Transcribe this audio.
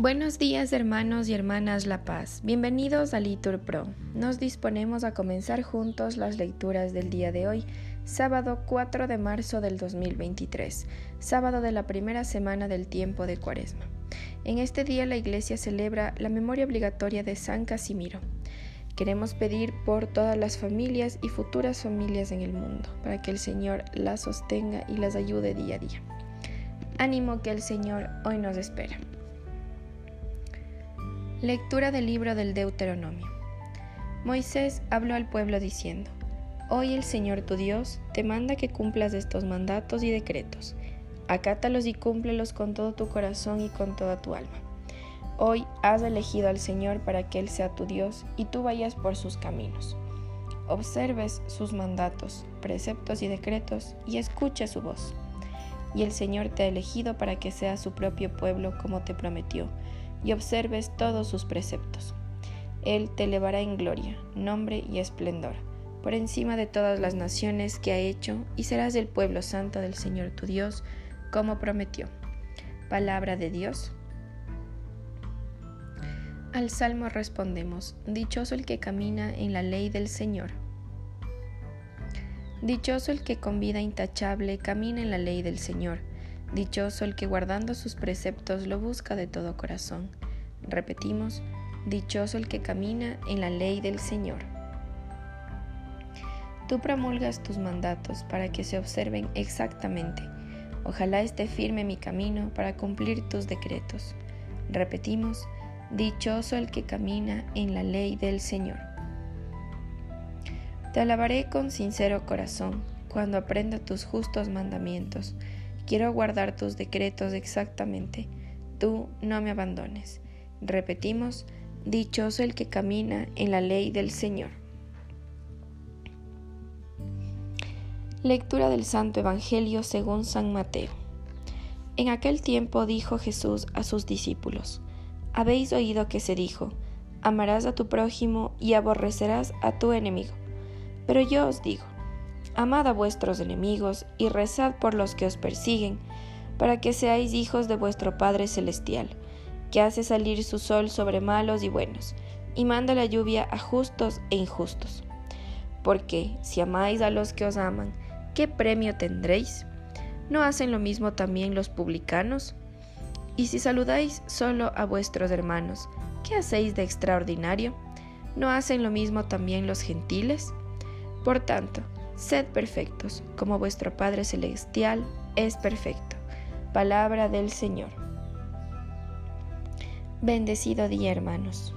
Buenos días hermanos y hermanas La Paz, bienvenidos a Litur Pro. Nos disponemos a comenzar juntos las lecturas del día de hoy, sábado 4 de marzo del 2023, sábado de la primera semana del tiempo de Cuaresma. En este día la Iglesia celebra la memoria obligatoria de San Casimiro. Queremos pedir por todas las familias y futuras familias en el mundo, para que el Señor las sostenga y las ayude día a día. Ánimo que el Señor hoy nos espera. Lectura del libro del Deuteronomio. Moisés habló al pueblo diciendo, Hoy el Señor tu Dios te manda que cumplas estos mandatos y decretos. Acátalos y cúmplelos con todo tu corazón y con toda tu alma. Hoy has elegido al Señor para que Él sea tu Dios y tú vayas por sus caminos. Observes sus mandatos, preceptos y decretos y escuche su voz. Y el Señor te ha elegido para que seas su propio pueblo como te prometió y observes todos sus preceptos. Él te elevará en gloria, nombre y esplendor, por encima de todas las naciones que ha hecho, y serás el pueblo santo del Señor tu Dios, como prometió. Palabra de Dios. Al salmo respondemos, Dichoso el que camina en la ley del Señor. Dichoso el que con vida intachable camina en la ley del Señor Dichoso el que guardando sus preceptos lo busca de todo corazón. Repetimos, dichoso el que camina en la ley del Señor. Tú promulgas tus mandatos para que se observen exactamente. Ojalá esté firme mi camino para cumplir tus decretos. Repetimos, dichoso el que camina en la ley del Señor. Te alabaré con sincero corazón cuando aprenda tus justos mandamientos Quiero guardar tus decretos exactamente. Tú no me abandones. Repetimos, dichoso el que camina en la ley del Señor. Lectura del Santo Evangelio según San Mateo. En aquel tiempo dijo Jesús a sus discípulos, Habéis oído que se dijo, amarás a tu prójimo y aborrecerás a tu enemigo. Pero yo os digo, Amad a vuestros enemigos y rezad por los que os persiguen, para que seáis hijos de vuestro Padre Celestial, que hace salir su sol sobre malos y buenos, y manda la lluvia a justos e injustos. Porque si amáis a los que os aman, ¿qué premio tendréis? ¿No hacen lo mismo también los publicanos? Y si saludáis solo a vuestros hermanos, ¿qué hacéis de extraordinario? ¿No hacen lo mismo también los gentiles? Por tanto, Sed perfectos, como vuestro Padre Celestial es perfecto. Palabra del Señor. Bendecido día, hermanos.